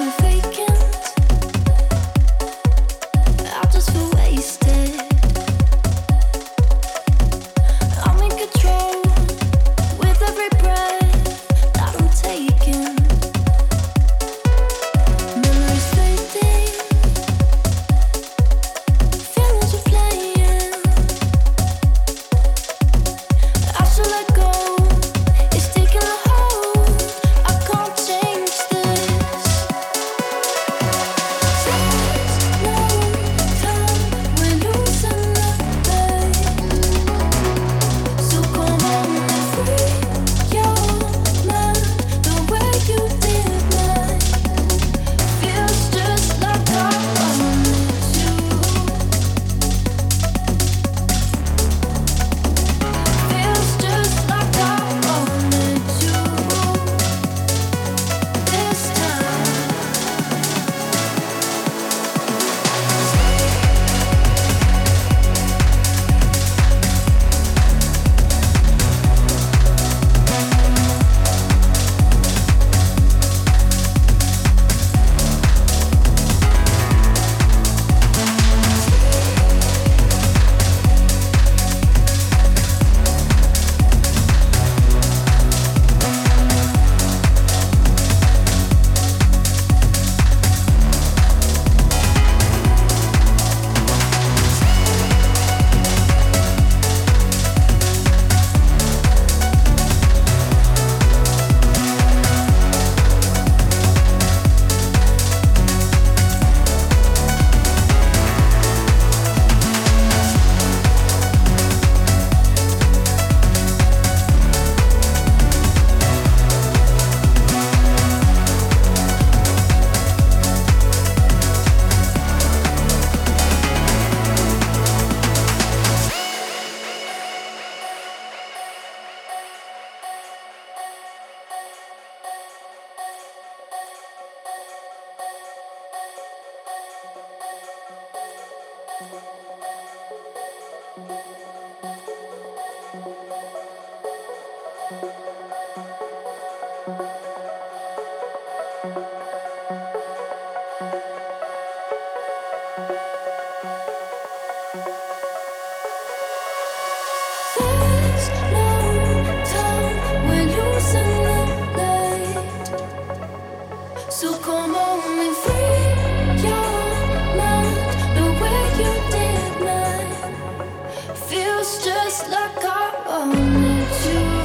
to fake There's no time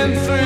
And through